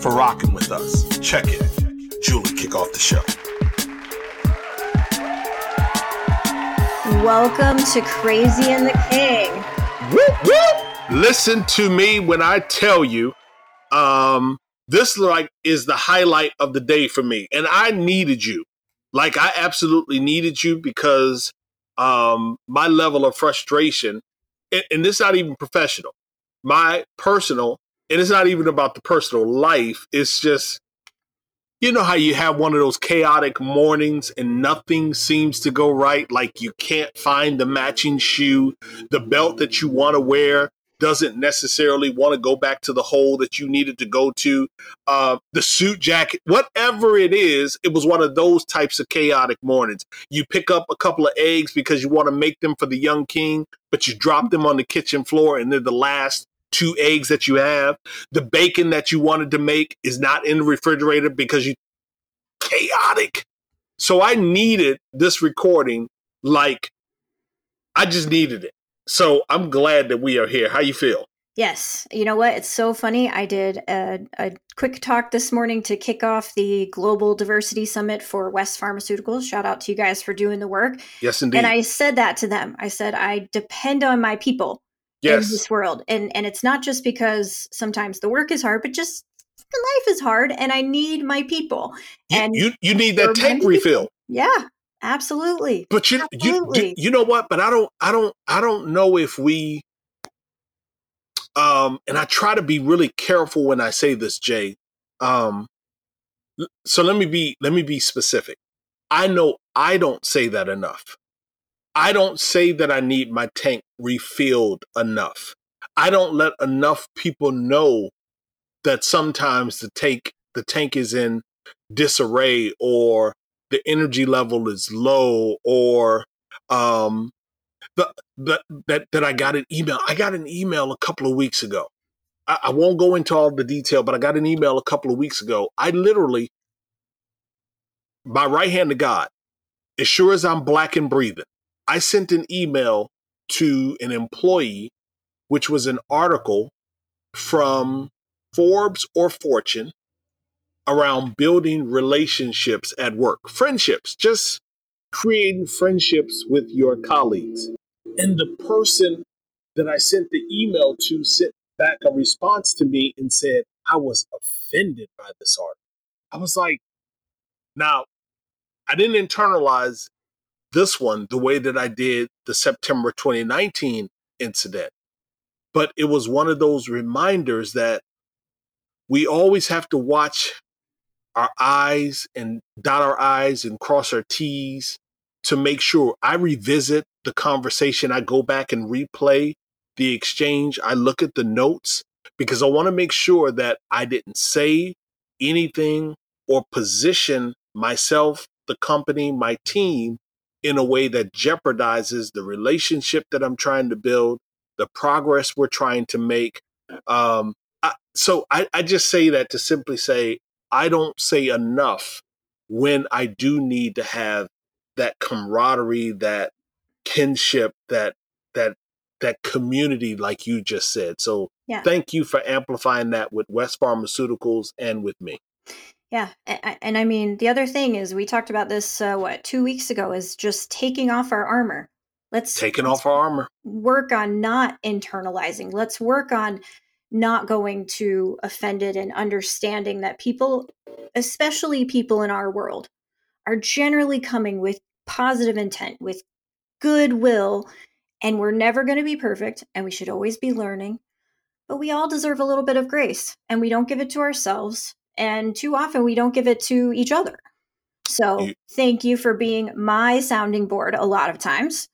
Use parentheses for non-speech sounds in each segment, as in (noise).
for rocking with us. Check it. Julie, kick off the show. Welcome to Crazy and the King. Whoop, whoop. Listen to me when I tell you, um, this like is the highlight of the day for me, and I needed you. Like I absolutely needed you because um, my level of frustration, and, and this is not even professional, my personal, and it's not even about the personal life. It's just you know how you have one of those chaotic mornings and nothing seems to go right? Like you can't find the matching shoe. The belt that you want to wear doesn't necessarily want to go back to the hole that you needed to go to. Uh, the suit jacket whatever it is it was one of those types of chaotic mornings. You pick up a couple of eggs because you want to make them for the young king but you drop them on the kitchen floor and they're the last two eggs that you have. The bacon that you wanted to make is not in the refrigerator because you chaotic. So I needed this recording like I just needed it. So I'm glad that we are here. How you feel? Yes. You know what? It's so funny. I did a, a, quick talk this morning to kick off the Global Diversity Summit for West Pharmaceuticals. Shout out to you guys for doing the work. Yes, indeed. And I said that to them. I said, I depend on my people yes. in this world. And and it's not just because sometimes the work is hard, but just life is hard and I need my people. And you you need that tank refill. Yeah, absolutely. But you absolutely. you you know what? But I don't I don't I don't know if we um and I try to be really careful when I say this, Jay. Um so let me be let me be specific. I know I don't say that enough. I don't say that I need my tank refilled enough. I don't let enough people know that sometimes the tank the tank is in disarray or the energy level is low or um the, the, that that I got an email. I got an email a couple of weeks ago. I, I won't go into all the detail, but I got an email a couple of weeks ago. I literally, by right hand to God, as sure as I'm black and breathing, I sent an email to an employee, which was an article from Forbes or Fortune around building relationships at work, friendships, just creating friendships with your colleagues. And the person that I sent the email to sent back a response to me and said, I was offended by this article. I was like, now, I didn't internalize this one the way that I did the September 2019 incident. But it was one of those reminders that we always have to watch our eyes and dot our I's and cross our T's to make sure I revisit the conversation. I go back and replay the exchange. I look at the notes because I want to make sure that I didn't say anything or position myself, the company, my team in a way that jeopardizes the relationship that I'm trying to build, the progress we're trying to make. Um, I, so I, I just say that to simply say, I don't say enough when I do need to have that camaraderie, that kinship, that that that community, like you just said. So yeah. thank you for amplifying that with West Pharmaceuticals and with me. Yeah, and, and I mean the other thing is we talked about this uh, what two weeks ago is just taking off our armor. Let's taking off our armor. Work on not internalizing. Let's work on not going to offended and understanding that people, especially people in our world, are generally coming with positive intent, with goodwill, and we're never going to be perfect, and we should always be learning. But we all deserve a little bit of grace, and we don't give it to ourselves and too often we don't give it to each other. So you, thank you for being my sounding board a lot of times.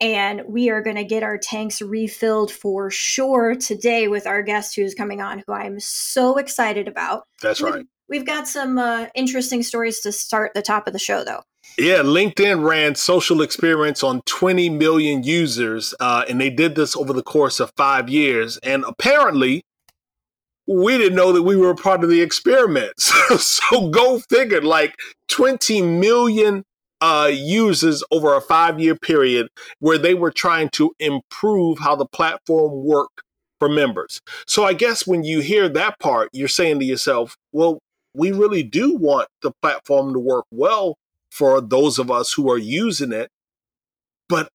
And we are going to get our tanks refilled for sure today with our guest who's coming on, who I'm so excited about. That's right. We've got some uh, interesting stories to start the top of the show, though. Yeah, LinkedIn ran social experiments on 20 million users, uh, and they did this over the course of five years. And apparently, we didn't know that we were a part of the experiment. (laughs) So, so go figure, like 20 million uh, users over a five year period where they were trying to improve how the platform worked for members. So I guess when you hear that part, you're saying to yourself, well, we really do want the platform to work well for those of us who are using it. But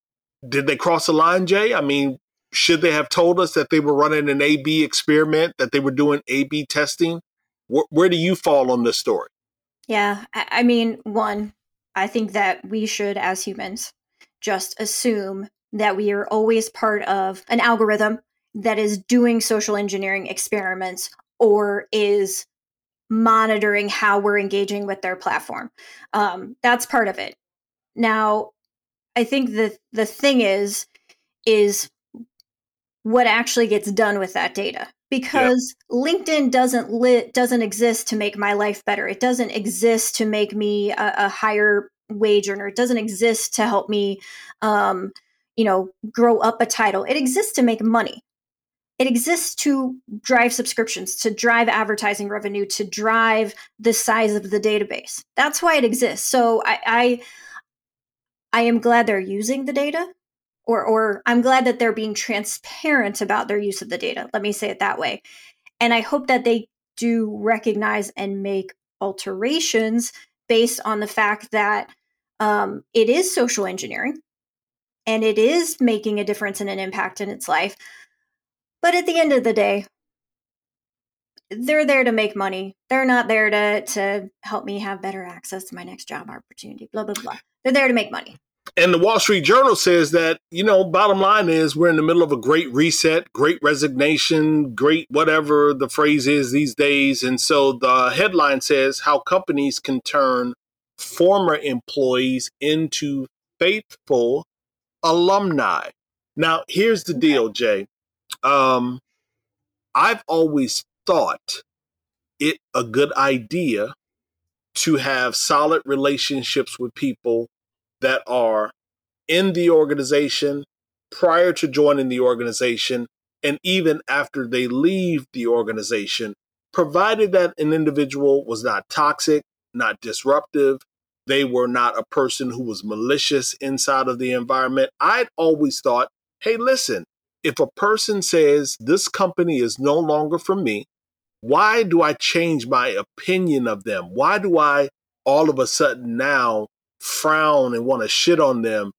did they cross the line, Jay? I mean, should they have told us that they were running an A B experiment, that they were doing A B testing? Where, where do you fall on this story? Yeah, I mean, one, I think that we should, as humans, just assume that we are always part of an algorithm that is doing social engineering experiments or is monitoring how we're engaging with their platform. Um, that's part of it. Now, I think the the thing is is what actually gets done with that data because yep. LinkedIn doesn't lit doesn't exist to make my life better. It doesn't exist to make me a, a higher wage earner. It doesn't exist to help me, um, you know, grow up a title. It exists to make money it exists to drive subscriptions, to drive advertising revenue, to drive the size of the database. That's why it exists. So I, I, I am glad they're using the data, or or I'm glad that they're being transparent about their use of the data. Let me say it that way. And I hope that they do recognize and make alterations based on the fact that um, it is social engineering and it is making a difference and an impact in its life but at the end of the day, they're there to make money. They're not there to to help me have better access to my next job opportunity. Blah blah blah. They're there to make money. And the Wall Street Journal says that, you know, bottom line is we're in the middle of a great reset, great resignation, great whatever the phrase is these days. And so the headline says how companies can turn former employees into faithful alumni. Now, here's the deal, Jay um, I've always thought it a good idea to have solid relationships with people that are in the organization prior to joining the organization and even after they leave the organization, provided that an individual was not toxic, not disruptive, they were not a person who was malicious inside of the environment. I'd always thought, hey, listen, if a person says this company is no longer for me, why do I change my opinion of them? Why do I all of a sudden now frown and want to shit on them?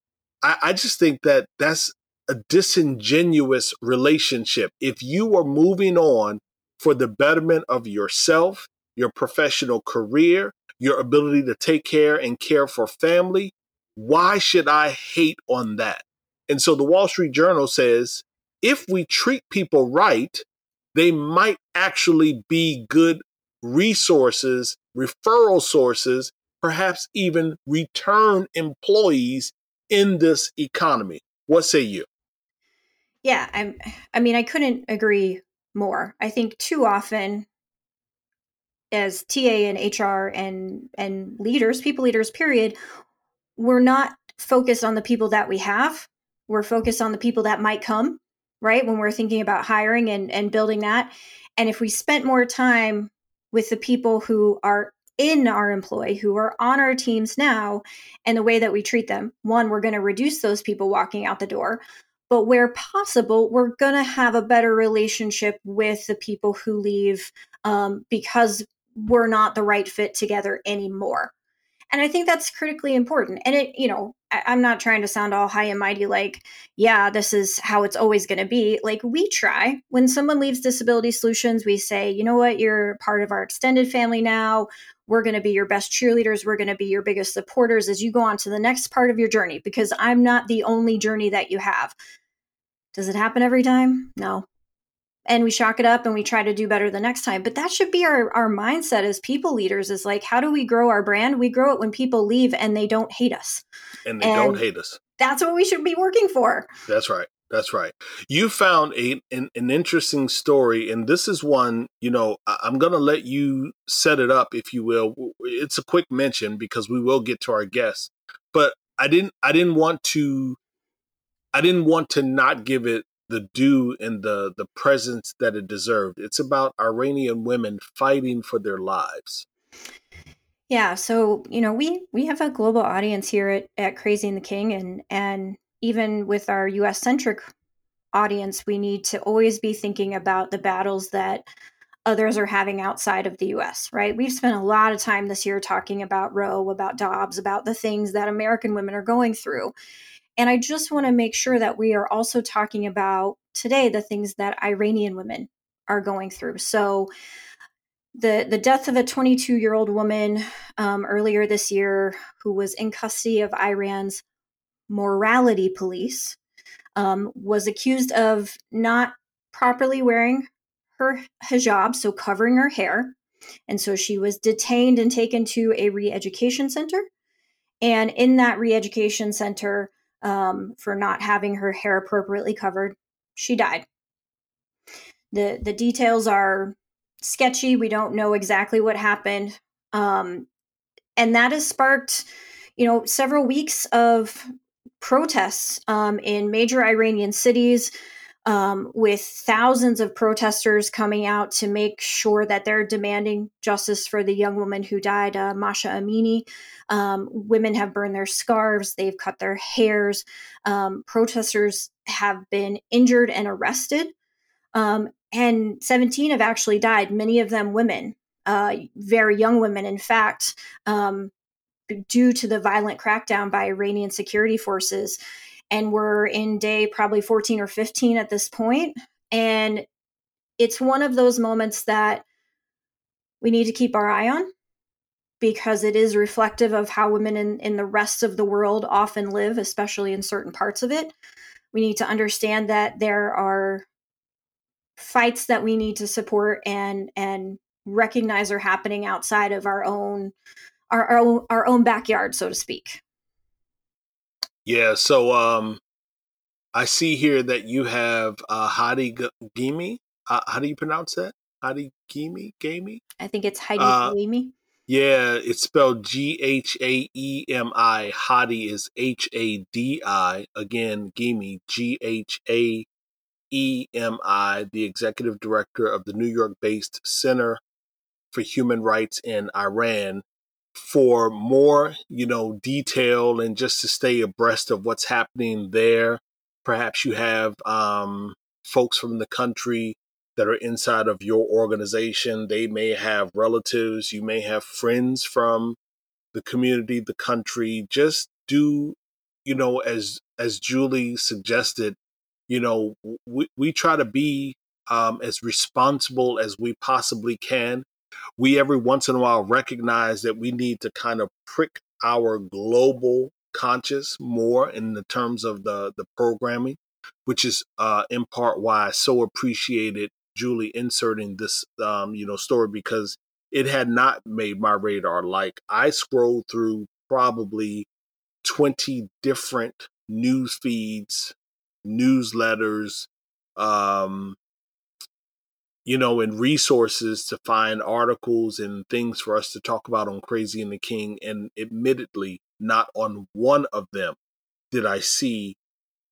I, I just think that that's a disingenuous relationship. If you are moving on for the betterment of yourself, your professional career, your ability to take care and care for family, why should I hate on that? And so the Wall Street Journal says if we treat people right, they might actually be good resources, referral sources, perhaps even return employees in this economy. What say you? Yeah, I'm I mean I couldn't agree more. I think too often as TA and HR and and leaders, people leaders period, we're not focused on the people that we have. We're focused on the people that might come right? When we're thinking about hiring and, and building that. And if we spent more time with the people who are in our employ, who are on our teams now, and the way that we treat them, one, we're going to reduce those people walking out the door. But where possible, we're going to have a better relationship with the people who leave um, because we're not the right fit together anymore. And I think that's critically important. And it, you know, I, am not trying to sound all high and mighty like, yeah, this is how it's always going to be. Like, we try. When someone leaves Disability Solutions, we say, you know what, you're part of our extended family now. We're going to be your best cheerleaders. We're going to be your biggest supporters as you go on to the next part of your journey because I'm not the only journey that you have. Does it happen every time? No. and we shock it up and we try to do better the next time but that should be our, our mindset as people leaders is like how do we grow our brand we grow it when people leave and they don't hate us and they and don't hate us that's what we should be working for that's right that's right you found a an, an interesting story and this is one you know i'm gonna let you set it up if you will it's a quick mention because we will get to our guests but i didn't i didn't want to i didn't want to not give it the due and the the presence that it deserved. It's about Iranian women fighting for their lives. Yeah, so you know we we have a global audience here at, at Crazy and the King, and and even with our U.S. centric audience, we need to always be thinking about the battles that others are having outside of the US, right? We've spent a lot of time this year talking about Roe, about Dobbs, about the things that American women are going through. And I just want to make sure that we are also talking about today the things that Iranian women are going through. So, the the death of a 22 year old woman um, earlier this year who was in custody of Iran's morality police um, was accused of not properly wearing her hijab, so covering her hair. And so she was detained and taken to a re education center. And in that re education center, um, for not having her hair appropriately covered. She died. the The details are sketchy. We don't know exactly what happened, um, and that has sparked, you know, several weeks of protests um, in major Iranian cities um, with thousands of protesters coming out to make sure that they're demanding justice for the young woman who died, uh, Mahsa Amini. Um, women have burned their scarves, they've cut their hairs. Um, protesters have been injured and arrested. Um, and 17 have actually died, many of them women, uh, very young women. In fact, um, due to the violent crackdown by Iranian security forces, and we're in day probably 14 or 15 at this point and it's one of those moments that we need to keep our eye on because it is reflective of how women in, in the rest of the world often live especially in certain parts of it we need to understand that there are fights that we need to support and and recognize are happening outside of our own our, our own, our own backyard so to speak yeah, so um, I see here that you have uh, Hadi Ghaemi. Uh, how do you pronounce that? Hadi Ghaemi? gimi I think it's Heidi uh, Ghaemi. Yeah, it's spelled G H A E M I. Hadi is H A D I. Again, Ghaemi, G H A E M I, the executive director of the New York based Center for Human Rights in Iran for more, you know, detail and just to stay abreast of what's happening there. Perhaps you have um, folks from the country that are inside of your organization. They may have relatives, you may have friends from the community, the country. Just do, you know, as as Julie suggested, you know, we, we try to be um, as responsible as we possibly can we every once in a while recognize that we need to kind of prick our global conscious more in the terms of the the programming, which is uh, in part why I so appreciated Julie inserting this um, you know story because it had not made my radar. Like I scrolled through probably twenty different news feeds, newsletters, um, you know, and resources to find articles and things for us to talk about on Crazy and the King. And admittedly, not on one of them did I see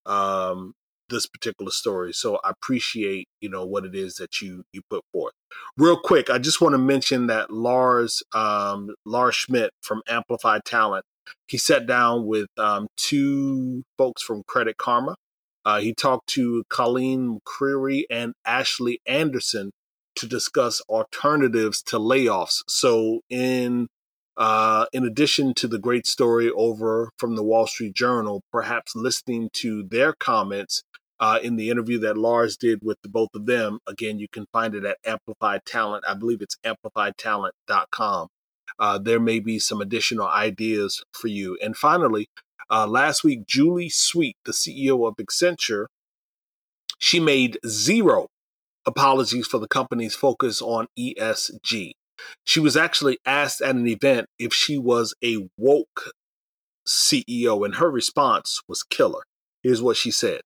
um, this particular story. So I appreciate, you know, what it is that you you put forth. Real quick, I just want to mention that Lars um, Lars Schmidt from Amplified Talent, he sat down with um, two folks from Credit Karma uh, he talked to Colleen McCreary and Ashley Anderson to discuss alternatives to layoffs. So, in uh, in addition to the great story over from the Wall Street Journal, perhaps listening to their comments uh, in the interview that Lars did with the both of them. Again, you can find it at Amplified Talent. I believe it's amplifiedtalent.com. Uh, there may be some additional ideas for you. And finally, uh, last week, Julie Sweet, the CEO of Accenture, she made zero apologies for the company's focus on ESG. She was actually asked at an event if she was a woke CEO, and her response was killer. Here's what she said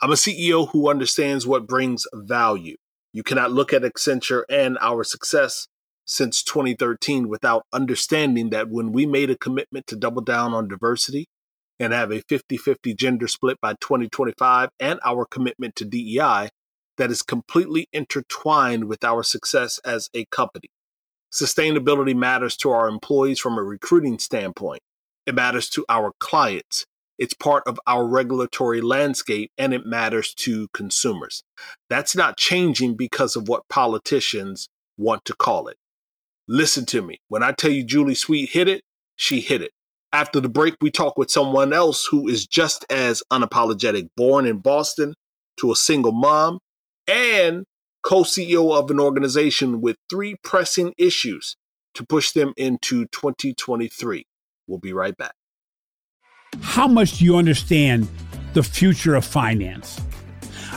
I'm a CEO who understands what brings value. You cannot look at Accenture and our success since 2013 without understanding that when we made a commitment to double down on diversity and have a 50 50 gender split by 2025 and our commitment to DEI, that is completely intertwined with our success as a company. Sustainability matters to our employees from a recruiting standpoint. It matters to our clients. It's part of our regulatory landscape and it matters to consumers. That's not changing because of what politicians want to call it. Listen to me. When I tell you Julie Sweet hit it, she hit it. After the break, we talk with someone else who is just as unapologetic, born in Boston to a single mom and co CEO of an organization with three pressing issues to push them into 2023. We'll be right back. How much do you understand the future of finance?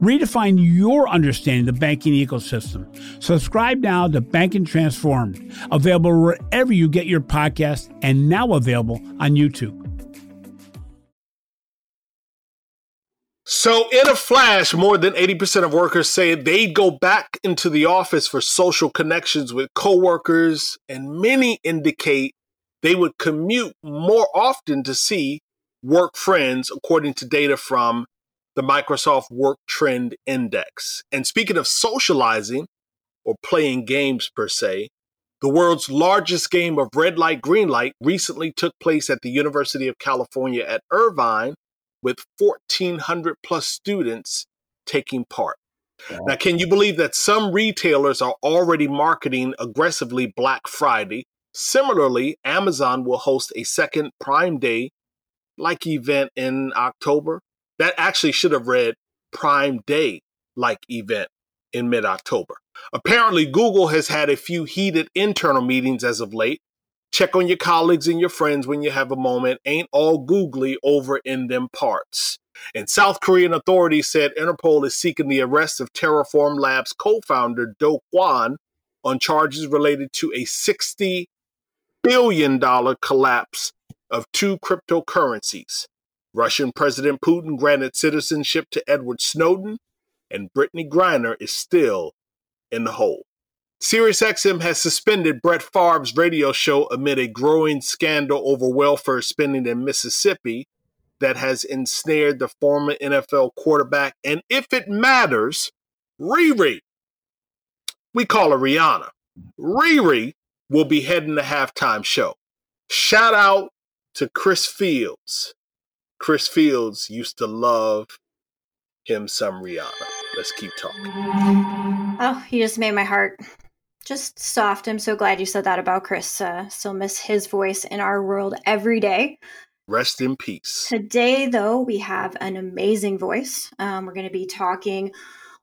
Redefine your understanding of the banking ecosystem. Subscribe now to Banking Transformed, available wherever you get your podcast and now available on YouTube. So, in a flash, more than 80% of workers say they'd go back into the office for social connections with coworkers, and many indicate they would commute more often to see work friends, according to data from the Microsoft Work Trend Index. And speaking of socializing or playing games per se, the world's largest game of red light, green light recently took place at the University of California at Irvine with 1,400 plus students taking part. Wow. Now, can you believe that some retailers are already marketing aggressively Black Friday? Similarly, Amazon will host a second Prime Day like event in October. That actually should have read Prime Day like event in mid October. Apparently, Google has had a few heated internal meetings as of late Check on your colleagues and your friends when you have a moment. Ain't all googly over in them parts. And South Korean authorities said Interpol is seeking the arrest of Terraform Labs co founder Do Kwon on charges related to a $60 billion collapse of two cryptocurrencies. Russian President Putin granted citizenship to Edward Snowden, and Brittney Griner is still in the hole. SiriusXM has suspended Brett Favre's radio show amid a growing scandal over welfare spending in Mississippi that has ensnared the former NFL quarterback. And if it matters, Riri, we call her Rihanna, Riri will be heading the halftime show. Shout out to Chris Fields. Chris Fields used to love him some Rihanna. Let's keep talking. Oh, he just made my heart just soft. I'm so glad you said that about Chris. Uh, still miss his voice in our world every day. Rest in peace. Today, though, we have an amazing voice. Um, we're going to be talking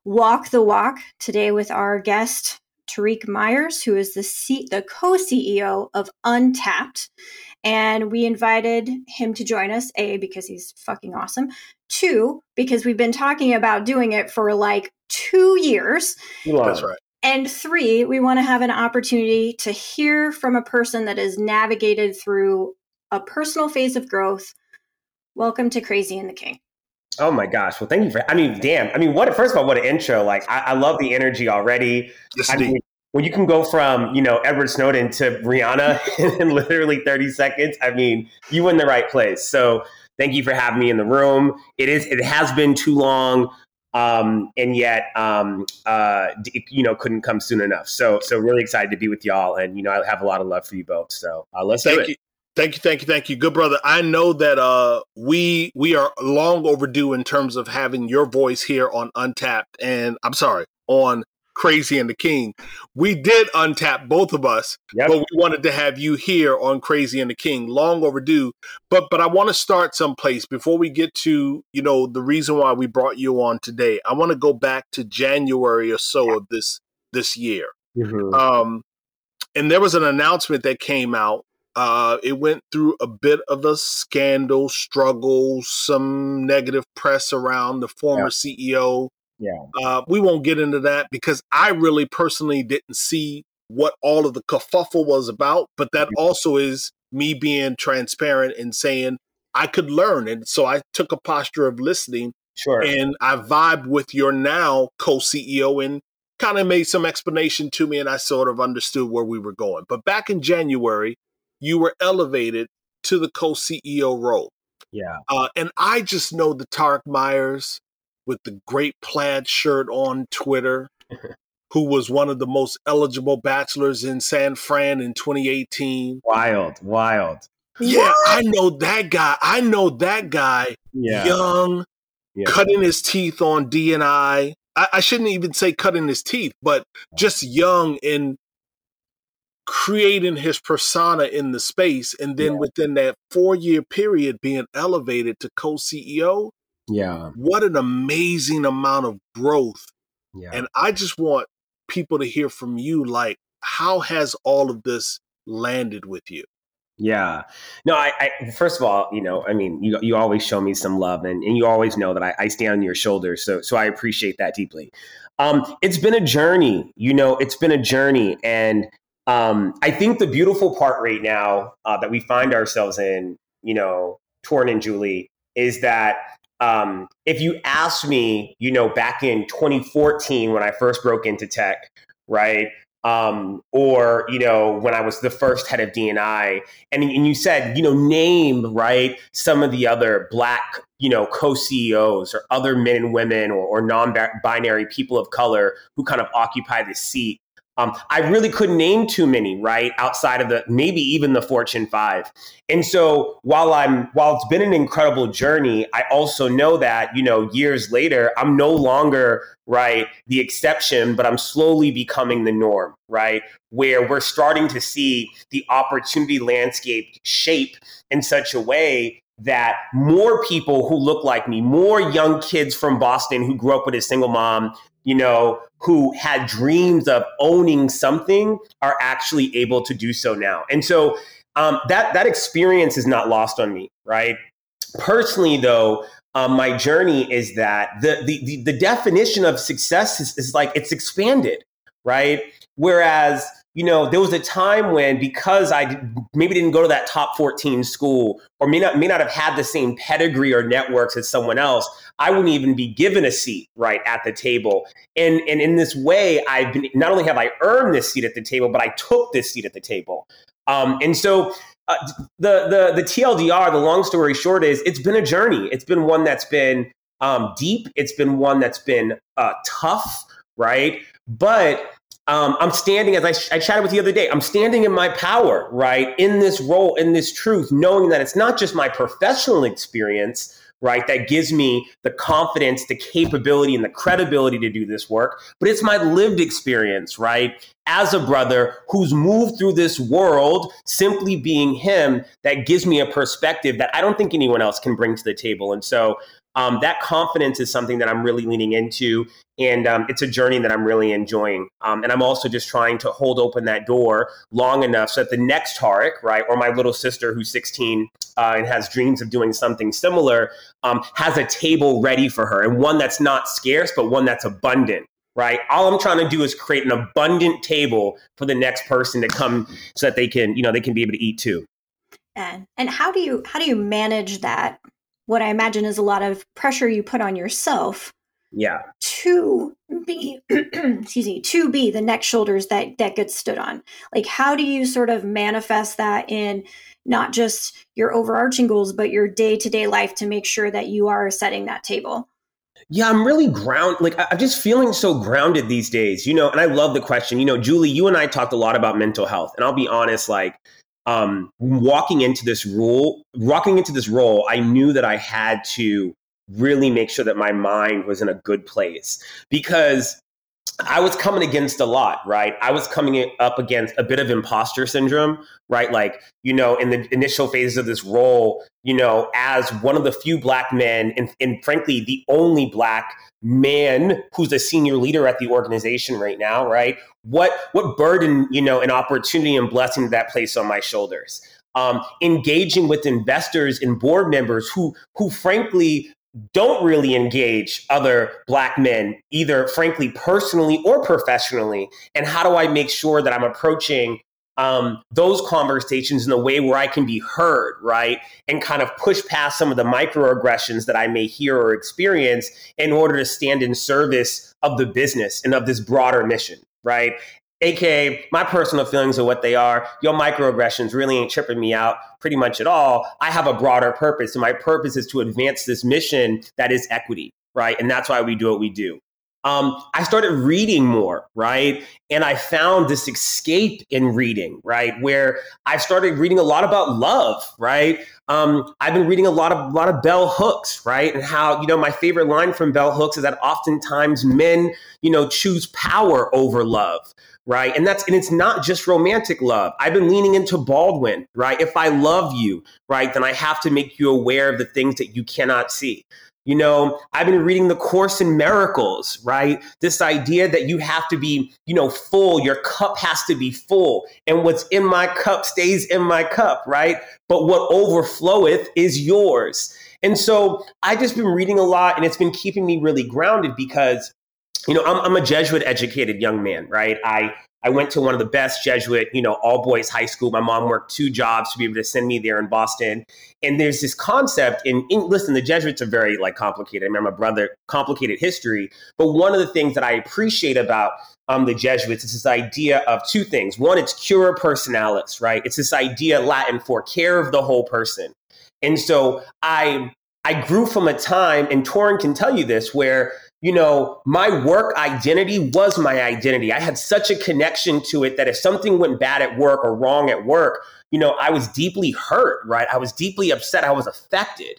walk the walk today with our guest Tariq Meyers, who is the C- the co-CEO of Untapped. And we invited him to join us, A, because he's fucking awesome. Two, because we've been talking about doing it for like two years. That's right. And three, we want to have an opportunity to hear from a person that has navigated through a personal phase of growth. Welcome to Crazy and the King. Oh my gosh. Well, thank you for, I mean, damn. I mean, what, first of all, what an intro. Like, I, I love the energy already. Yes, I mean, when you can go from, you know, Edward Snowden to Rihanna (laughs) in literally 30 seconds, I mean, you in the right place. So thank you for having me in the room. It is, it has been too long um, and yet um, uh, you know couldn't come soon enough. So so really excited to be with y'all, and you know I have a lot of love for you both. So uh, let's thank do it. You. Thank you, thank you, thank you, good brother. I know that uh, we we are long overdue in terms of having your voice here on Untapped, and I'm sorry on Crazy and the King. We did untap both of us, yep. but we wanted to have you here on Crazy and the King. Long overdue. But but I want to start someplace before we get to, you know, the reason why we brought you on today. I want to go back to January or so of this this year. Mm-hmm. Um and there was an announcement that came out uh, it went through a bit of a scandal, struggle, some negative press around the former yeah. CEO. Yeah. Uh, we won't get into that because I really personally didn't see what all of the kerfuffle was about, but that also is me being transparent and saying I could learn. And so I took a posture of listening. Sure. And I vibed with your now co CEO and kind of made some explanation to me, and I sort of understood where we were going. But back in January, you were elevated to the co CEO role. Yeah. Uh, and I just know the Tariq Meyers with the great plaid shirt on Twitter, who was one of the most eligible bachelors in San Fran in 2018. Wild, wild. Yeah, what? I know that guy. I know that guy. Yeah. Young, yeah. cutting his teeth on DNI. I, I shouldn't even say cutting his teeth, but just young and creating his persona in the space and then yeah. within that four year period being elevated to co-ceo yeah what an amazing amount of growth yeah and i just want people to hear from you like how has all of this landed with you yeah. No, I, I, first of all, you know, I mean, you, you always show me some love and, and you always know that I, I stand on your shoulders. So, so I appreciate that deeply. Um, it's been a journey, you know, it's been a journey. And um, I think the beautiful part right now uh, that we find ourselves in, you know, Torin and Julie, is that um, if you asked me, you know, back in 2014 when I first broke into tech, right? Um, or you know when I was the first head of DNI, and, and you said you know name right some of the other black you know co CEOs or other men and women or, or non-binary people of color who kind of occupy this seat. Um, I really couldn't name too many, right, outside of the maybe even the Fortune five. And so while I'm while it's been an incredible journey, I also know that you know years later I'm no longer right the exception, but I'm slowly becoming the norm, right, where we're starting to see the opportunity landscape shape in such a way that more people who look like me, more young kids from Boston who grew up with a single mom, you know, who had dreams of owning something are actually able to do so now. And so um, that that experience is not lost on me, right? Personally, though, um, my journey is that the, the the, the definition of success is, is like it's expanded, right? Whereas you know, there was a time when because I maybe didn't go to that top 14 school or may not may not have had the same pedigree or networks as someone else, I wouldn't even be given a seat right at the table. And and in this way, I've been not only have I earned this seat at the table, but I took this seat at the table. Um, and so uh, the the the TLDR, the long story short is it's been a journey. It's been one that's been um, deep. It's been one that's been uh, tough, right? But um, I'm standing, as I, I chatted with the other day, I'm standing in my power, right? In this role, in this truth, knowing that it's not just my professional experience, right, that gives me the confidence, the capability, and the credibility to do this work, but it's my lived experience, right? As a brother who's moved through this world, simply being him, that gives me a perspective that I don't think anyone else can bring to the table. And so um, that confidence is something that I'm really leaning into. And um, it's a journey that I'm really enjoying. Um, and I'm also just trying to hold open that door long enough so that the next Tariq, right, or my little sister who's 16 uh, and has dreams of doing something similar, um, has a table ready for her and one that's not scarce, but one that's abundant. Right. All I'm trying to do is create an abundant table for the next person to come so that they can, you know, they can be able to eat too. And and how do you how do you manage that what I imagine is a lot of pressure you put on yourself. Yeah. To be, (clears throat) excuse me, to be the neck shoulders that that gets stood on. Like, how do you sort of manifest that in not just your overarching goals, but your day to day life to make sure that you are setting that table? Yeah, I'm really ground like I'm just feeling so grounded these days, you know. And I love the question. You know, Julie, you and I talked a lot about mental health, and I'll be honest, like um, walking into this role, walking into this role, I knew that I had to really make sure that my mind was in a good place because I was coming against a lot, right? I was coming up against a bit of imposter syndrome, right? Like, you know, in the initial phases of this role, you know, as one of the few black men, and, and frankly, the only black man who's a senior leader at the organization right now, right? What what burden, you know, and opportunity and blessing that place on my shoulders. Um, engaging with investors and board members who who frankly don't really engage other black men, either frankly, personally or professionally? And how do I make sure that I'm approaching um, those conversations in a way where I can be heard, right? And kind of push past some of the microaggressions that I may hear or experience in order to stand in service of the business and of this broader mission, right? aka my personal feelings are what they are. Your microaggressions really ain't tripping me out pretty much at all. I have a broader purpose, and my purpose is to advance this mission that is equity, right? And that's why we do what we do. Um, I started reading more, right? And I found this escape in reading, right? Where I started reading a lot about love, right? Um, I've been reading a lot of a lot of bell hooks, right? And how you know my favorite line from bell hooks is that oftentimes men, you know, choose power over love, right? And that's and it's not just romantic love. I've been leaning into Baldwin, right? If I love you, right, then I have to make you aware of the things that you cannot see. You know, I've been reading the Course in Miracles, right? This idea that you have to be, you know, full, your cup has to be full, and what's in my cup stays in my cup, right? But what overfloweth is yours. And so I've just been reading a lot, and it's been keeping me really grounded because you know, I'm, I'm a Jesuit educated young man, right? I I went to one of the best Jesuit, you know, all boys high school. My mom worked two jobs to be able to send me there in Boston. And there's this concept in, in listen, the Jesuits are very like complicated. I remember my brother complicated history, but one of the things that I appreciate about um, the Jesuits is this idea of two things. One, it's cura personalis, right? It's this idea Latin for care of the whole person. And so I I grew from a time, and Torin can tell you this, where you know, my work identity was my identity. I had such a connection to it that if something went bad at work or wrong at work, you know, I was deeply hurt, right? I was deeply upset. I was affected.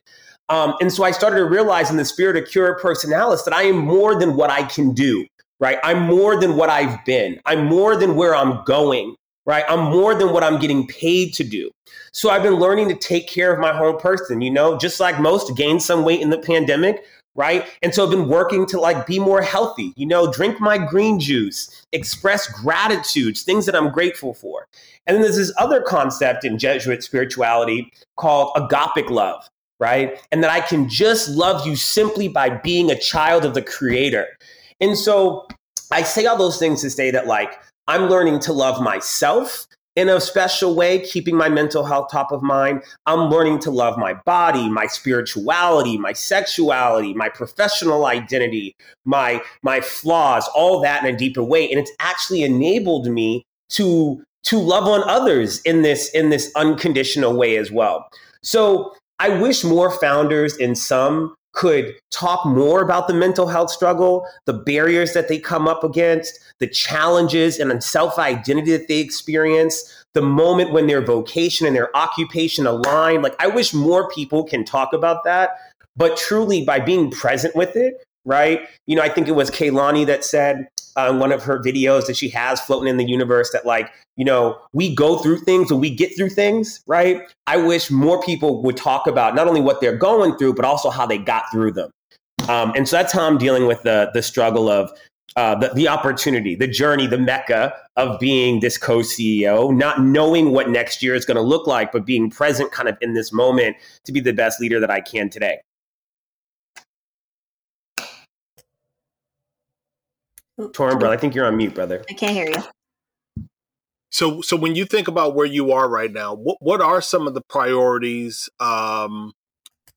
Um, and so I started to realize in the spirit of cura personalis that I am more than what I can do, right? I'm more than what I've been. I'm more than where I'm going, right? I'm more than what I'm getting paid to do. So I've been learning to take care of my whole person, you know, just like most gained some weight in the pandemic, right? And so I've been working to like be more healthy, you know, drink my green juice, express gratitude, things that I'm grateful for. And then there's this other concept in Jesuit spirituality called agapic love, right? And that I can just love you simply by being a child of the creator. And so I say all those things to say that like I'm learning to love myself in a special way, keeping my mental health top of mind. I'm learning to love my body, my spirituality, my sexuality, my professional identity, my my flaws, all that in a deeper way. And it's actually enabled me to to love on others in this in this unconditional way as well. So I wish more founders in some could talk more about the mental health struggle, the barriers that they come up against, the challenges and self identity that they experience, the moment when their vocation and their occupation align. Like, I wish more people can talk about that, but truly by being present with it, right? You know, I think it was Kehlani that said on uh, one of her videos that she has floating in the universe that, like, you know, we go through things and we get through things, right? I wish more people would talk about not only what they're going through, but also how they got through them. Um, and so that's how I'm dealing with the the struggle of uh, the, the opportunity, the journey, the mecca of being this co CEO, not knowing what next year is going to look like, but being present kind of in this moment to be the best leader that I can today. Torin, brother, I think you're on mute, brother. I can't hear you. So, so when you think about where you are right now, what what are some of the priorities um,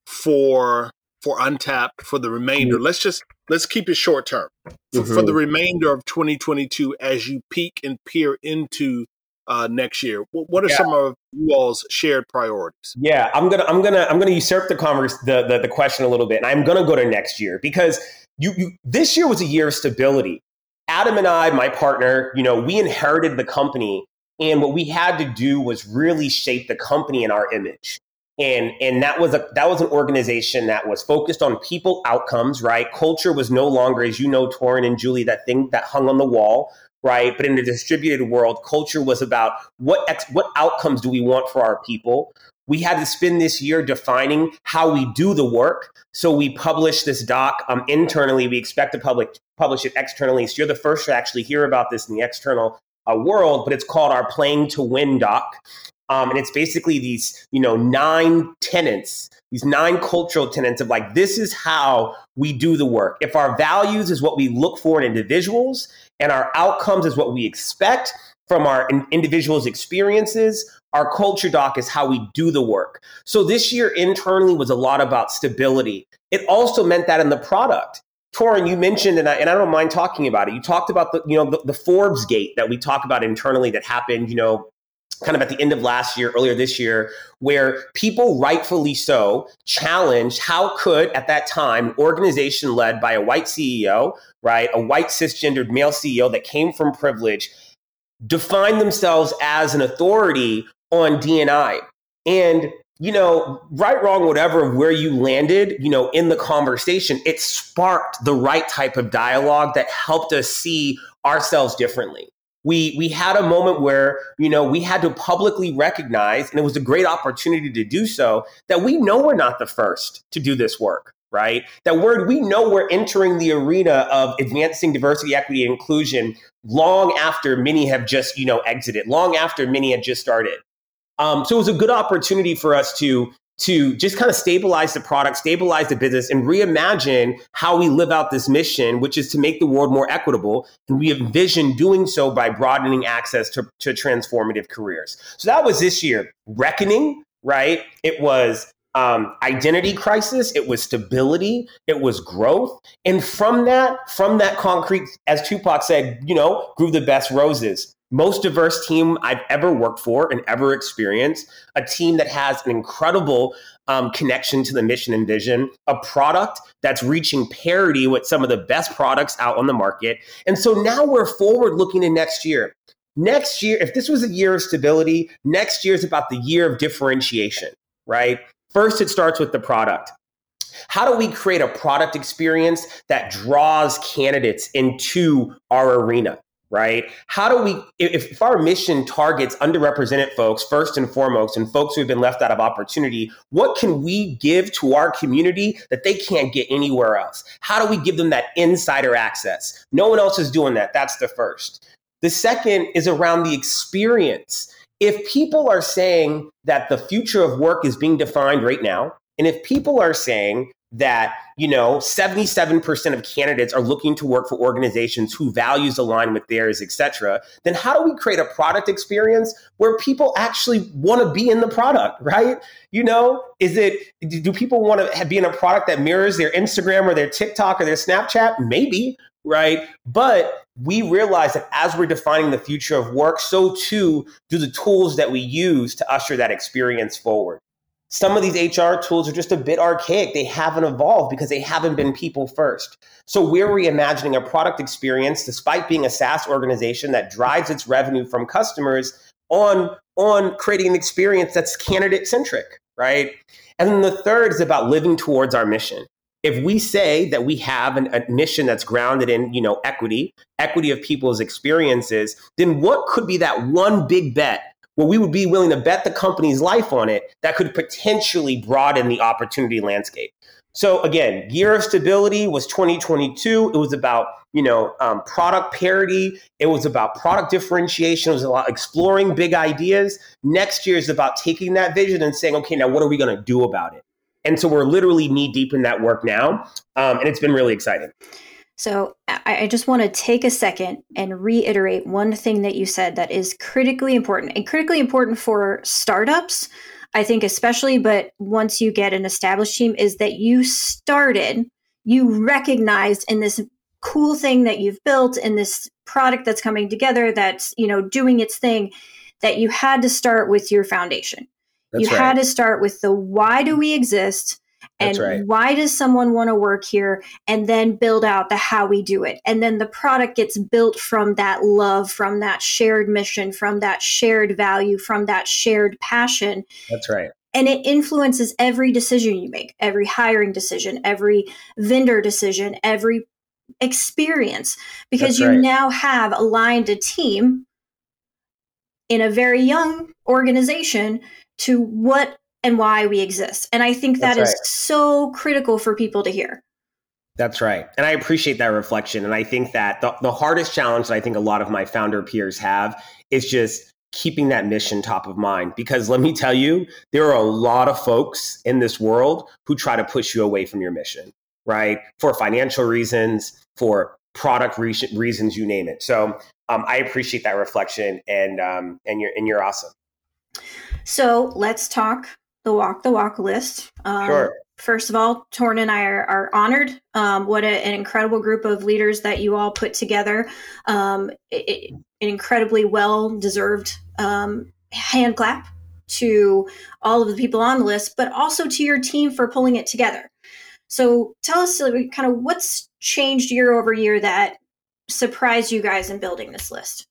for for Untapped for the remainder? Mm-hmm. Let's just let's keep it short term for, mm-hmm. for, the remainder of 2022 as you peek and peer into uh, next year. What are yeah. some of you all's shared priorities? Yeah, I'm gonna I'm gonna I'm gonna usurp the converse the, the the question a little bit, and I'm gonna go to next year because you you this year was a year of stability. Adam and I, my partner, you know, we inherited the company, and what we had to do was really shape the company and our image. and and that was a that was an organization that was focused on people outcomes right? Culture was no longer as you know Torin and Julie that thing that hung on the wall right? But in a distributed world culture was about what ex, what outcomes do we want for our people we had to spend this year defining how we do the work. So we published this doc um, internally. We expect to public publish it externally. So you're the first to actually hear about this in the external uh, world but it's called our playing to win doc. Um, and it's basically these, you know, nine tenants, these nine cultural tenants of like, this is how we do the work. If our values is what we look for in individuals and our outcomes is what we expect from our individuals' experiences, our culture doc is how we do the work. So this year internally was a lot about stability. It also meant that in the product. Torin, you mentioned, and I, and I don't mind talking about it. You talked about the, you know, the, the Forbes gate that we talk about internally that happened, you know, kind of at the end of last year, earlier this year, where people rightfully so challenged how could, at that time, an organization led by a white CEO, right, a white cisgendered male CEO that came from privilege, define themselves as an authority on DNI. And you know, right, wrong, whatever, where you landed, you know, in the conversation, it sparked the right type of dialogue that helped us see ourselves differently. We we had a moment where you know we had to publicly recognize and it was a great opportunity to do so that we know we're not the first to do this work right? That we're we know we're entering the arena of advancing diversity equity and inclusion long after many have just you know exited long after many had just started um, so it was a good opportunity for us to to just kind of stabilize the product, stabilize the business, and reimagine how we live out this mission, which is to make the world more equitable. And we envision doing so by broadening access to, to transformative careers. So that was this year. Reckoning, right? It was um, identity crisis, it was stability, it was growth. And from that, from that concrete, as Tupac said, you know, grew the best roses most diverse team I've ever worked for and ever experienced, a team that has an incredible um, connection to the mission and vision, a product that's reaching parity with some of the best products out on the market. And so now we're forward looking to next year. Next year, if this was a year of stability, next year is about the year of differentiation, right? First, it starts with the product. How do we create a product experience that draws candidates into our arena? Right? How do we, if, if, our mission targets underrepresented folks first and foremost, and folks who have been left out of opportunity, what can we give to our community that they can't get anywhere else? How do we give them that insider access? No one else is doing that. That's the first. The second is around the experience. If people are saying that the future of work is being defined right now, and if people are saying that you know 77% of candidates are looking to work for organizations who values align with theirs etc then how do we create a product experience where people actually want to be in the product right? You know is it do people want to be in a product that mirrors their instagram or their tiktok or their snapchat? Maybe right? But we realize that as we're defining the future of work so too do the tools that we use to usher that experience forward some of these HR tools are just a bit archaic. They haven't evolved because they haven't been people first. So we're reimagining a product experience despite being a SaaS organization that drives its revenue from customers on, on creating an experience that's candidate centric, right? And then the third is about living towards our mission. If we say that we have an, a mission that's grounded in, you know, equity, equity of people's experiences, then what could be that one big bet where we would be willing to bet the company's life on it that could potentially broaden the opportunity landscape. So again, year of stability was 2022. It was about you know um, product parity. It was about product differentiation. It was about exploring big ideas. Next year is about taking that vision and saying, okay, now what are we going to do about it? And so we're literally knee deep in that work now, um, and it's been really exciting. So I, I just want to take a second and reiterate one thing that you said that is critically important and critically important for startups. I think, especially, but once you get an established team, is that you started, you recognized in this cool thing that you've built in this product that's coming together that's you know doing its thing that you had to start with your foundation that's you right. had to start with the why do we exist and right. why does someone want to work here and then build out the how we do it? And then the product gets built from that love from that shared mission from that shared value from that shared passion. That's right. And it influences every decision you make, every hiring decision, every vendor decision, every experience. Because you now have aligned a team in a very young organization to what and why we exist. And I think that That's is right. so critical for people to hear. That's right. And I appreciate that reflection. And I think that the, the hardest challenge that I think a lot of my founder peers have is just keeping that mission top of mind. Because let me tell you, there are a lot of folks in this world who try to push you away from your mission, right? For financial reasons, for product re- reasons, you name it. So um, I appreciate that reflection, and um, and you're and you're awesome. So let's talk the walk the walk list. Um, sure. First of all, Torin and I are, are honored. Um, what a, an incredible group of leaders that you all put together. Um, it, an incredibly well deserved um, hand clap to all of the people on the list, but also to your team for pulling it together. So tell us kind of what's changed year over year that surprised you guys in building this list.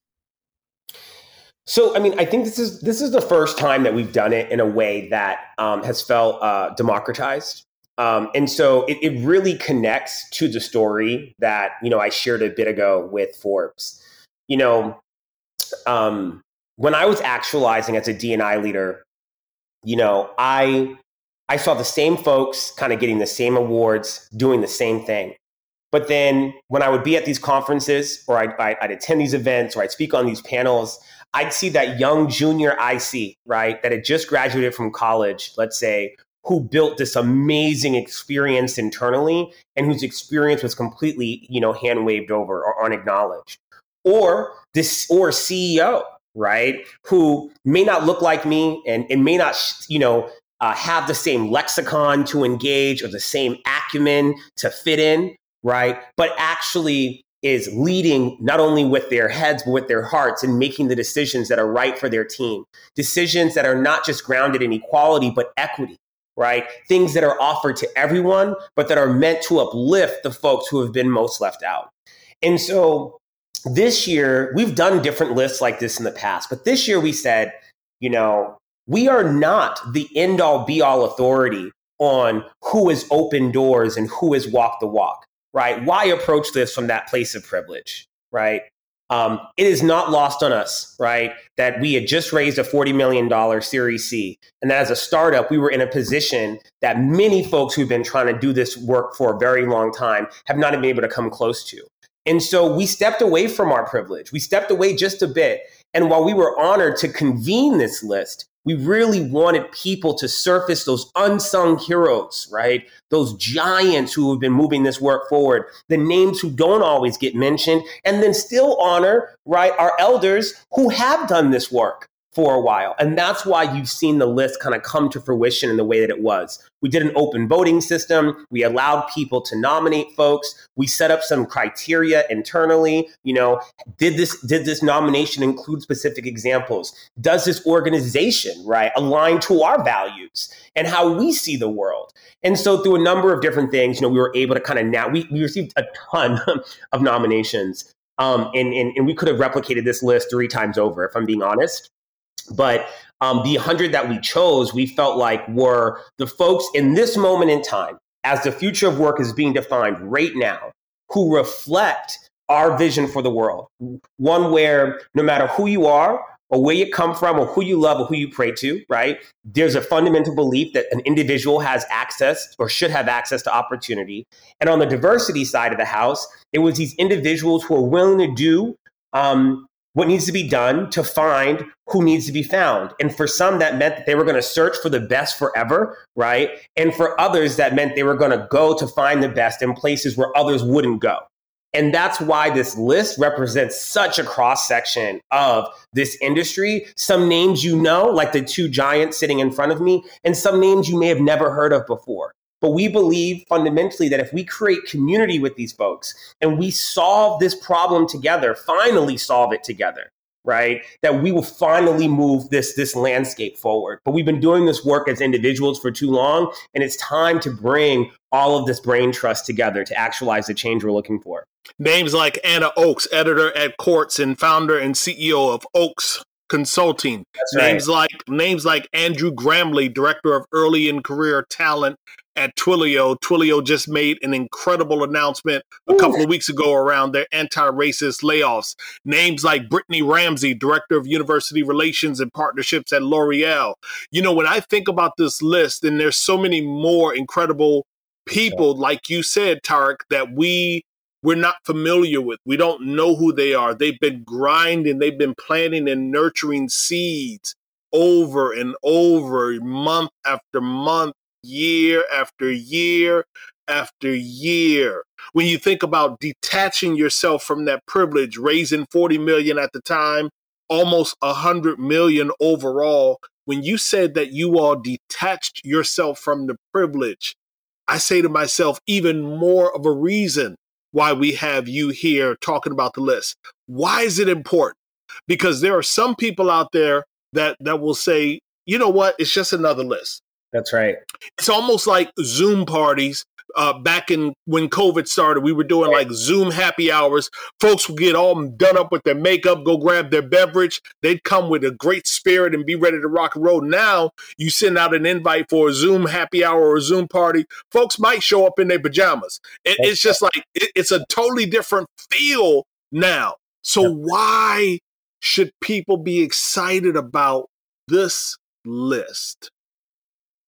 So, I mean, I think this is this is the first time that we've done it in a way that um, has felt uh, democratized, um, and so it, it, really connects to the story that you know I shared a bit ago with Forbes. You know, um, when I was actualizing as a DNI leader, you know, I I saw the same folks kind of getting the same awards, doing the same thing. But then when I would be at these conferences or I'd, I'd, attend these events or I'd speak on these panels, I'd see that young junior IC, right, that had just graduated from college, let's say, who built this amazing experience internally and whose experience was completely, you know, hand waved over or unacknowledged. Or this or CEO, right, who may not look like me and, and may not, you know, uh, have the same lexicon to engage or the same acumen to fit in, right? But actually is leading not only with their heads, but with their hearts and making the decisions that are right for their team. Decisions that are not just grounded in equality, but equity, right? Things that are offered to everyone, but that are meant to uplift the folks who have been most left out. And so this year, we've done different lists like this in the past, but this year we said, you know, we are not the end all be all authority on who has opened doors and who has walked the walk right? Why approach this from that place of privilege, right? Um, it is not lost on us, right, that we had just raised a $40 million Series C. And that as a startup, we were in a position that many folks who've been trying to do this work for a very long time have not been able to come close to. And so we stepped away from our privilege. We stepped away just a bit. And while we were honored to convene this list, we really wanted people to surface those unsung heroes, right? Those giants who have been moving this work forward, the names who don't always get mentioned, and then still honor, right, our elders who have done this work for a while. And that's why you've seen the list kind of come to fruition in the way that it was. We did an open voting system. We allowed people to nominate folks. We set up some criteria internally. You know, did this did this nomination include specific examples? Does this organization, right, align to our values and how we see the world? And so through a number of different things, you know, we were able to kind of now we, we received a ton (laughs) of nominations. Um, and, and, and we could have replicated this list three times over, if I'm being honest. But um, the 100 that we chose, we felt like were the folks in this moment in time, as the future of work is being defined right now, who reflect our vision for the world. One where no matter who you are, or where you come from, or who you love, or who you pray to, right? There's a fundamental belief that an individual has access or should have access to opportunity. And on the diversity side of the house, it was these individuals who are willing to do um, what needs to be done to find who needs to be found. And for some, that meant that they were going to search for the best forever, right? And for others, that meant they were going to go to find the best in places where others wouldn't go. And that's why this list represents such a cross section of this industry. Some names you know, like the two giants sitting in front of me, and some names you may have never heard of before. But we believe fundamentally that if we create community with these folks and we solve this problem together, finally solve it together, right? That we will finally move this this landscape forward. But we've been doing this work as individuals for too long, and it's time to bring all of this brain trust together to actualize the change we're looking for. Names like Anna Oakes, editor at Quartz and founder and CEO of Oakes Consulting. Names like names like Andrew Gramley, director of early in career talent at Twilio. Twilio just made an incredible announcement a couple of weeks ago around their anti-racist layoffs. Names like Brittany Ramsey, director of university relations and partnerships at L'Oreal. You know, when I think about this list, and there's so many more incredible people, like you said, Tariq, that we we're not familiar with. We don't know who they are. They've been grinding, they've been planting and nurturing seeds over and over, month after month, year after year after year. When you think about detaching yourself from that privilege, raising 40 million at the time, almost 100 million overall, when you said that you all detached yourself from the privilege, I say to myself, even more of a reason why we have you here talking about the list. Why is it important? Because there are some people out there that that will say, you know what, it's just another list. That's right. It's almost like Zoom parties. Uh, back in when COVID started, we were doing like Zoom happy hours. Folks would get all done up with their makeup, go grab their beverage. They'd come with a great spirit and be ready to rock and roll. Now you send out an invite for a Zoom happy hour or a Zoom party. Folks might show up in their pajamas. It, it's just like it, it's a totally different feel now. So why should people be excited about this list?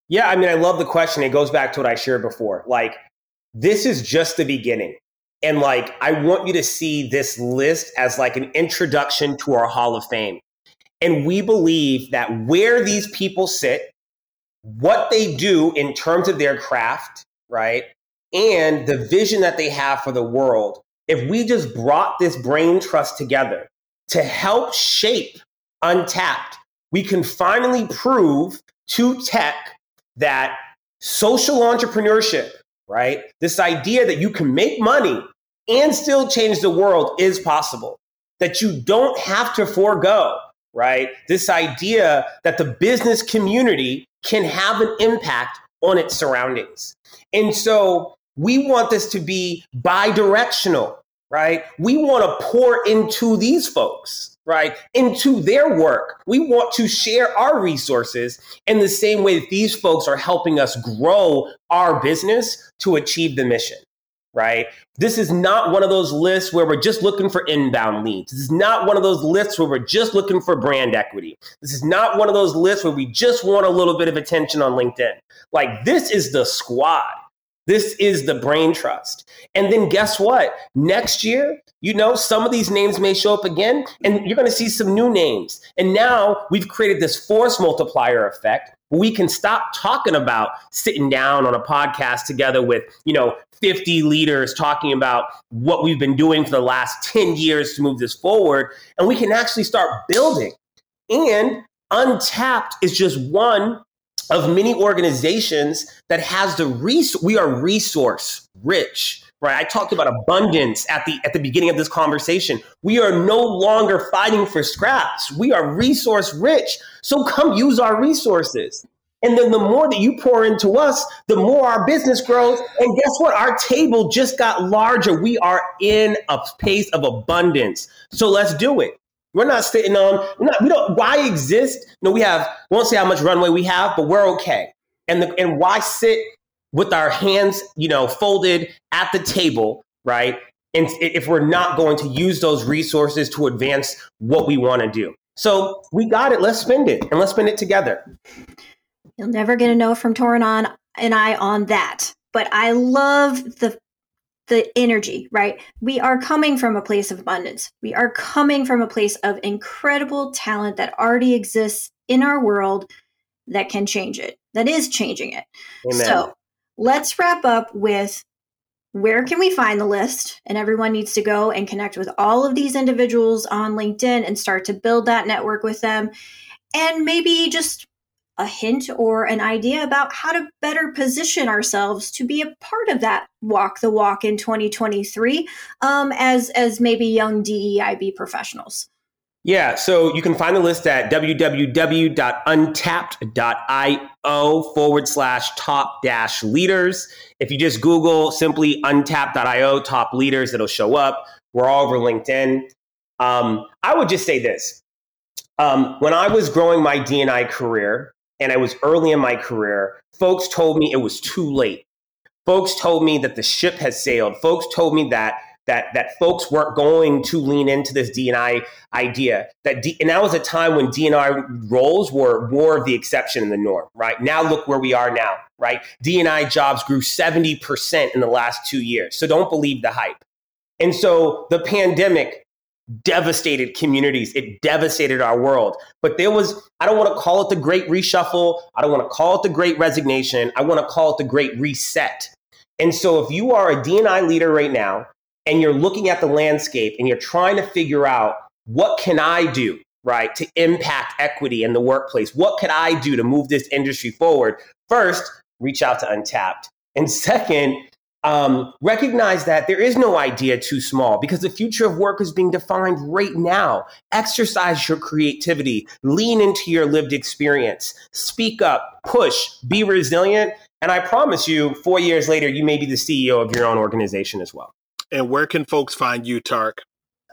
Yeah, I mean, I love the question. It goes back to what I shared before. Like, this is just the beginning. And like, I want you to see this list as like an introduction to our Hall of Fame. And we believe that where these people sit, what they do in terms of their craft, right? And the vision that they have for the world, if we just brought this brain trust together to help shape Untapped, we can finally prove to tech that social entrepreneurship, right? This idea that you can make money and still change the world is possible, that you don't have to forego, right? This idea that the business community can have an impact on its surroundings. And so we want this to be bi directional, right? We want to pour into these folks right, into their work. We want to share our resources in the same way that these folks are helping us grow our business to achieve the mission. Right? This is not one of those lists where we're just looking for inbound leads. This is not one of those lists where we're just looking for brand equity. This is not one of those lists where we just want a little bit of attention on LinkedIn. Like, this is the squad. This is the brain trust. And then guess what? Next year, you know, some of these names may show up again and you're going to see some new names. And now we've created this force multiplier effect. We can stop talking about sitting down on a podcast together with, you know, 50 leaders talking about what we've been doing for the last 10 years to move this forward. And we can actually start building. And Untapped is just one of many organizations that has the res- we are resource rich right? I talked about abundance at the at the beginning of this conversation. We are no longer fighting for scraps. We are resource rich. So come use our resources. And then the more that you pour into us the more our business grows. And guess what? Our table just got larger. We are in a pace of abundance. So let's do it we're not sitting on, we're not, we don't, why exist? No, we have, we won't say how much runway we have, but we're okay. And, the, and why sit with our hands, you know, folded at the table, right? And if we're not going to use those resources to advance what we want to do. So we got it. Let's spend it and let's spend it together. You'll never get a no from Torin and I on that. But I love the the energy, right? We are coming from a place of abundance. We are coming from a place of incredible talent that already exists in our world that can change it, that is changing it. Amen. So let's wrap up with where can we find the list? And everyone needs to go and connect with all of these individuals on LinkedIn and start to build that network with them. And maybe just a hint or an idea about how to better position ourselves to be a part of that walk the walk in 2023 um, as as maybe young DEIB professionals. Yeah, so you can find the list at www.untapped.io forward slash top dash leaders. If you just Google simply untapped.io top leaders, it'll show up. We're all over LinkedIn. Um, I would just say this Um, when I was growing my DNI career and I was early in my career, folks told me it was too late. Folks told me that the ship has sailed. Folks told me that that that folks weren't going to lean into this DNI idea. That D, and that was a time when DNI roles were more of the exception than the norm. Right now, look where we are now. Right, DNI jobs grew seventy percent in the last two years. So don't believe the hype. And so the pandemic devastated communities. It devastated our world. But there was, I don't want to call it the great reshuffle. I don't want to call it the great resignation. I want to call it the great reset. And so if you are a DNI leader right now and you're looking at the landscape and you're trying to figure out what can I do, right, to impact equity in the workplace? What could I do to move this industry forward? First, reach out to Untapped. And (laughs) second, um, recognize that there is no idea too small because the future of work is being defined right now. Exercise your creativity, lean into your lived experience, speak up, push, be resilient. And I promise you, four years later, you may be the CEO of your own organization as well. And where can folks find you, Tariq?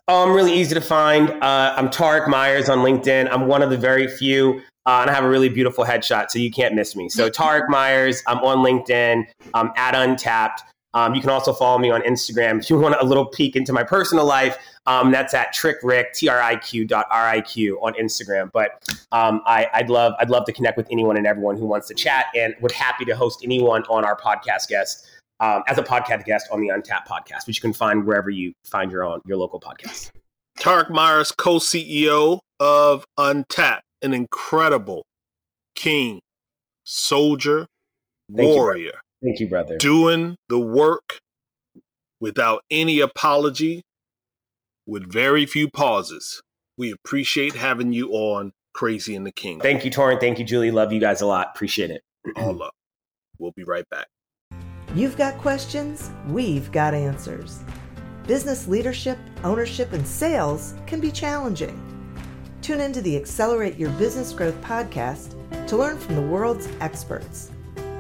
Oh, I'm really easy to find. Uh, I'm Tariq Meyers on LinkedIn. I'm one of the very few uh, and I have a really beautiful headshot, so you can't miss me. So (laughs) Tariq Meyers, I'm on LinkedIn. I'm at Untapped. Um, you can also follow me on Instagram if you want a little peek into my personal life. Um, that's at trickrick, T-R-I-Q dot R-I-Q on Instagram. But um, I, would love, I'd love to connect with anyone and everyone who wants to chat and would happy to host anyone on our podcast guest um, as a podcast guest on the Untapped podcast, which you can find wherever you find your own, your local podcast. Tariq Meyers, co-CEO of Untapped, an incredible king, soldier, Thank warrior. You, Thank you, brother. Doing the work without any apology, with very few pauses. We appreciate having you on Crazy and the King. Thank you, Torin. Thank you, Julie. Love you guys a lot. Appreciate it. (clears throat) All up. We'll be right back. You've got questions, we've got answers. Business leadership, ownership, and sales can be challenging. Tune into the Accelerate Your Business Growth podcast to learn from the world's experts.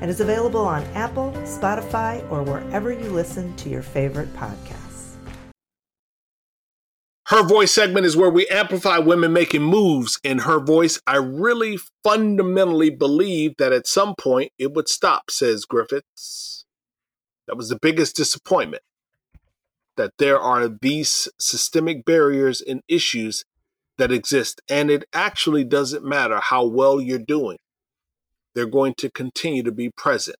and is available on Apple, Spotify, or wherever you listen to your favorite podcasts. Her Voice segment is where we amplify women making moves. In Her Voice, I really fundamentally believe that at some point it would stop, says Griffiths. That was the biggest disappointment. That there are these systemic barriers and issues that exist, and it actually doesn't matter how well you're doing they're going to continue to be present.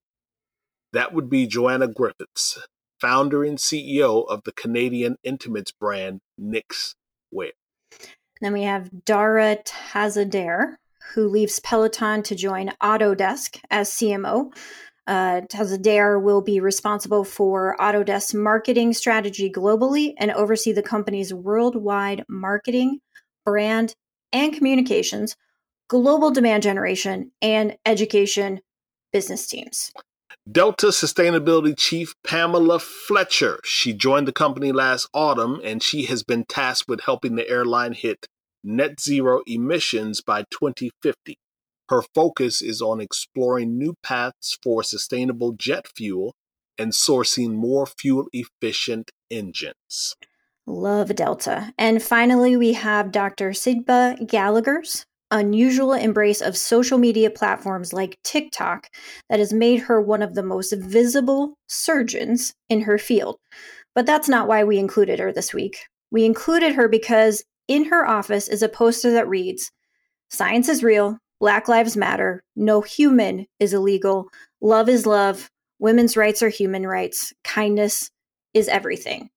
That would be Joanna Griffiths, founder and CEO of the Canadian intimates brand Nix Wear. Then we have Dara Treseder, who leaves Peloton to join Autodesk as CMO. Uh, Treseder will be responsible for Autodesk's marketing strategy globally and oversee the company's worldwide marketing, brand, and communications global demand generation, and education business teams. Delta Sustainability Chief Pamela Fletcher. She joined the company last autumn and she has been tasked with helping the airline hit net zero emissions by 2050. Her focus is on exploring new paths for sustainable jet fuel and sourcing more fuel efficient engines. Love Delta. And finally, we have Dr. Sigba Gallagher's unusual embrace of social media platforms like TikTok that has made her one of the most visible surgeons in her field. But that's not why we included her this week. We included her because in her office is a poster that reads Science is real, Black Lives Matter, no human is illegal, love is love, women's rights are human rights, kindness is everything.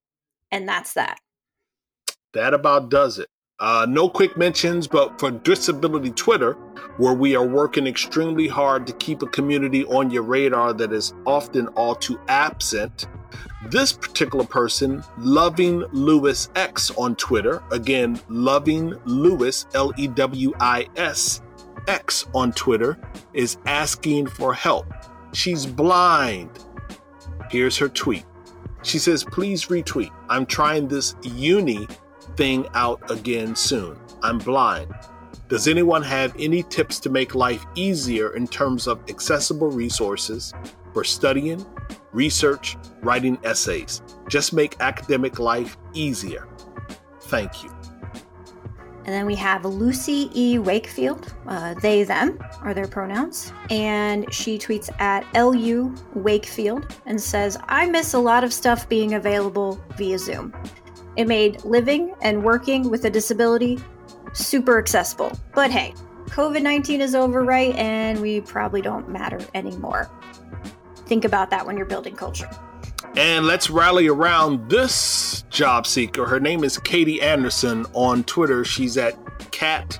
And that's that. That about does it. Uh, no quick mentions, but for Disability Twitter, where we are working extremely hard to keep a community on your radar that is often all too absent. This particular person, Loving Lewis X on Twitter, again, Loving Lewis, L E W I S X on Twitter is asking for help. She's blind. Here's her tweet. She says, please retweet. I'm trying this uni thing out again soon. I'm blind. Does anyone have any tips to make life easier in terms of accessible resources for studying, research, writing essays? Just make academic life easier. Thank you. And then we have Lucy E. Wakefield. Uh, they, them are their pronouns. And she tweets at LU Wakefield and says, I miss a lot of stuff being available via Zoom. It made living and working with a disability super accessible. But hey, COVID 19 is over, right? And we probably don't matter anymore. Think about that when you're building culture. And let's rally around this job seeker. Her name is Katie Anderson on Twitter. She's at Cat,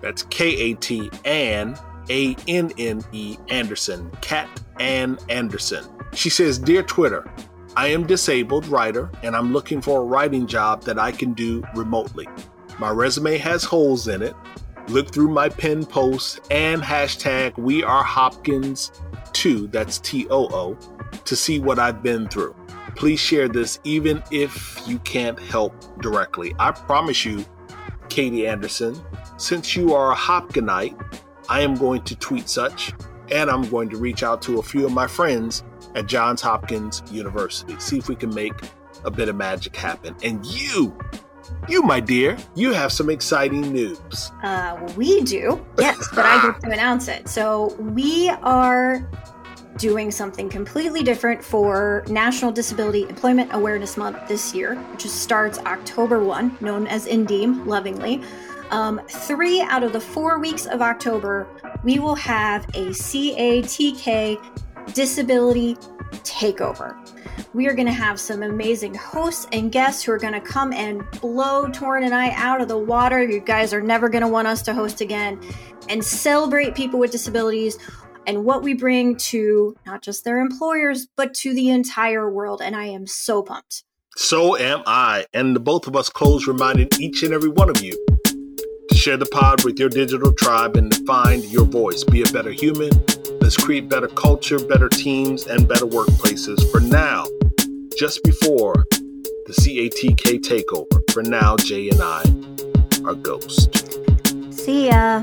that's K A T, Ann, A N N E Anderson. Cat Ann Anderson. She says, Dear Twitter, I am disabled writer and I'm looking for a writing job that I can do remotely. My resume has holes in it. Look through my pin posts and hashtag We Are Hopkins 2, that's T O O, to see what I've been through. Please share this even if you can't help directly. I promise you, Katie Anderson, since you are a Hopkinite, I am going to tweet such and I'm going to reach out to a few of my friends at Johns Hopkins University. See if we can make a bit of magic happen. And you, you, my dear, you have some exciting news. Uh, we do, yes, (laughs) but I get to announce it. So we are doing something completely different for National Disability Employment Awareness Month this year, which starts October 1, known as NDEAM lovingly. Um, three out of the four weeks of October, we will have a CATK disability takeover. We are going to have some amazing hosts and guests who are going to come and blow Torin and I out of the water. You guys are never going to want us to host again and celebrate people with disabilities and what we bring to not just their employers, but to the entire world. And I am so pumped. So am I. And the both of us close reminding each and every one of you to share the pod with your digital tribe and find your voice. Be a better human. Let's create better culture, better teams, and better workplaces. For now, just before the CATK takeover, for now, Jay and I are ghosts. See ya.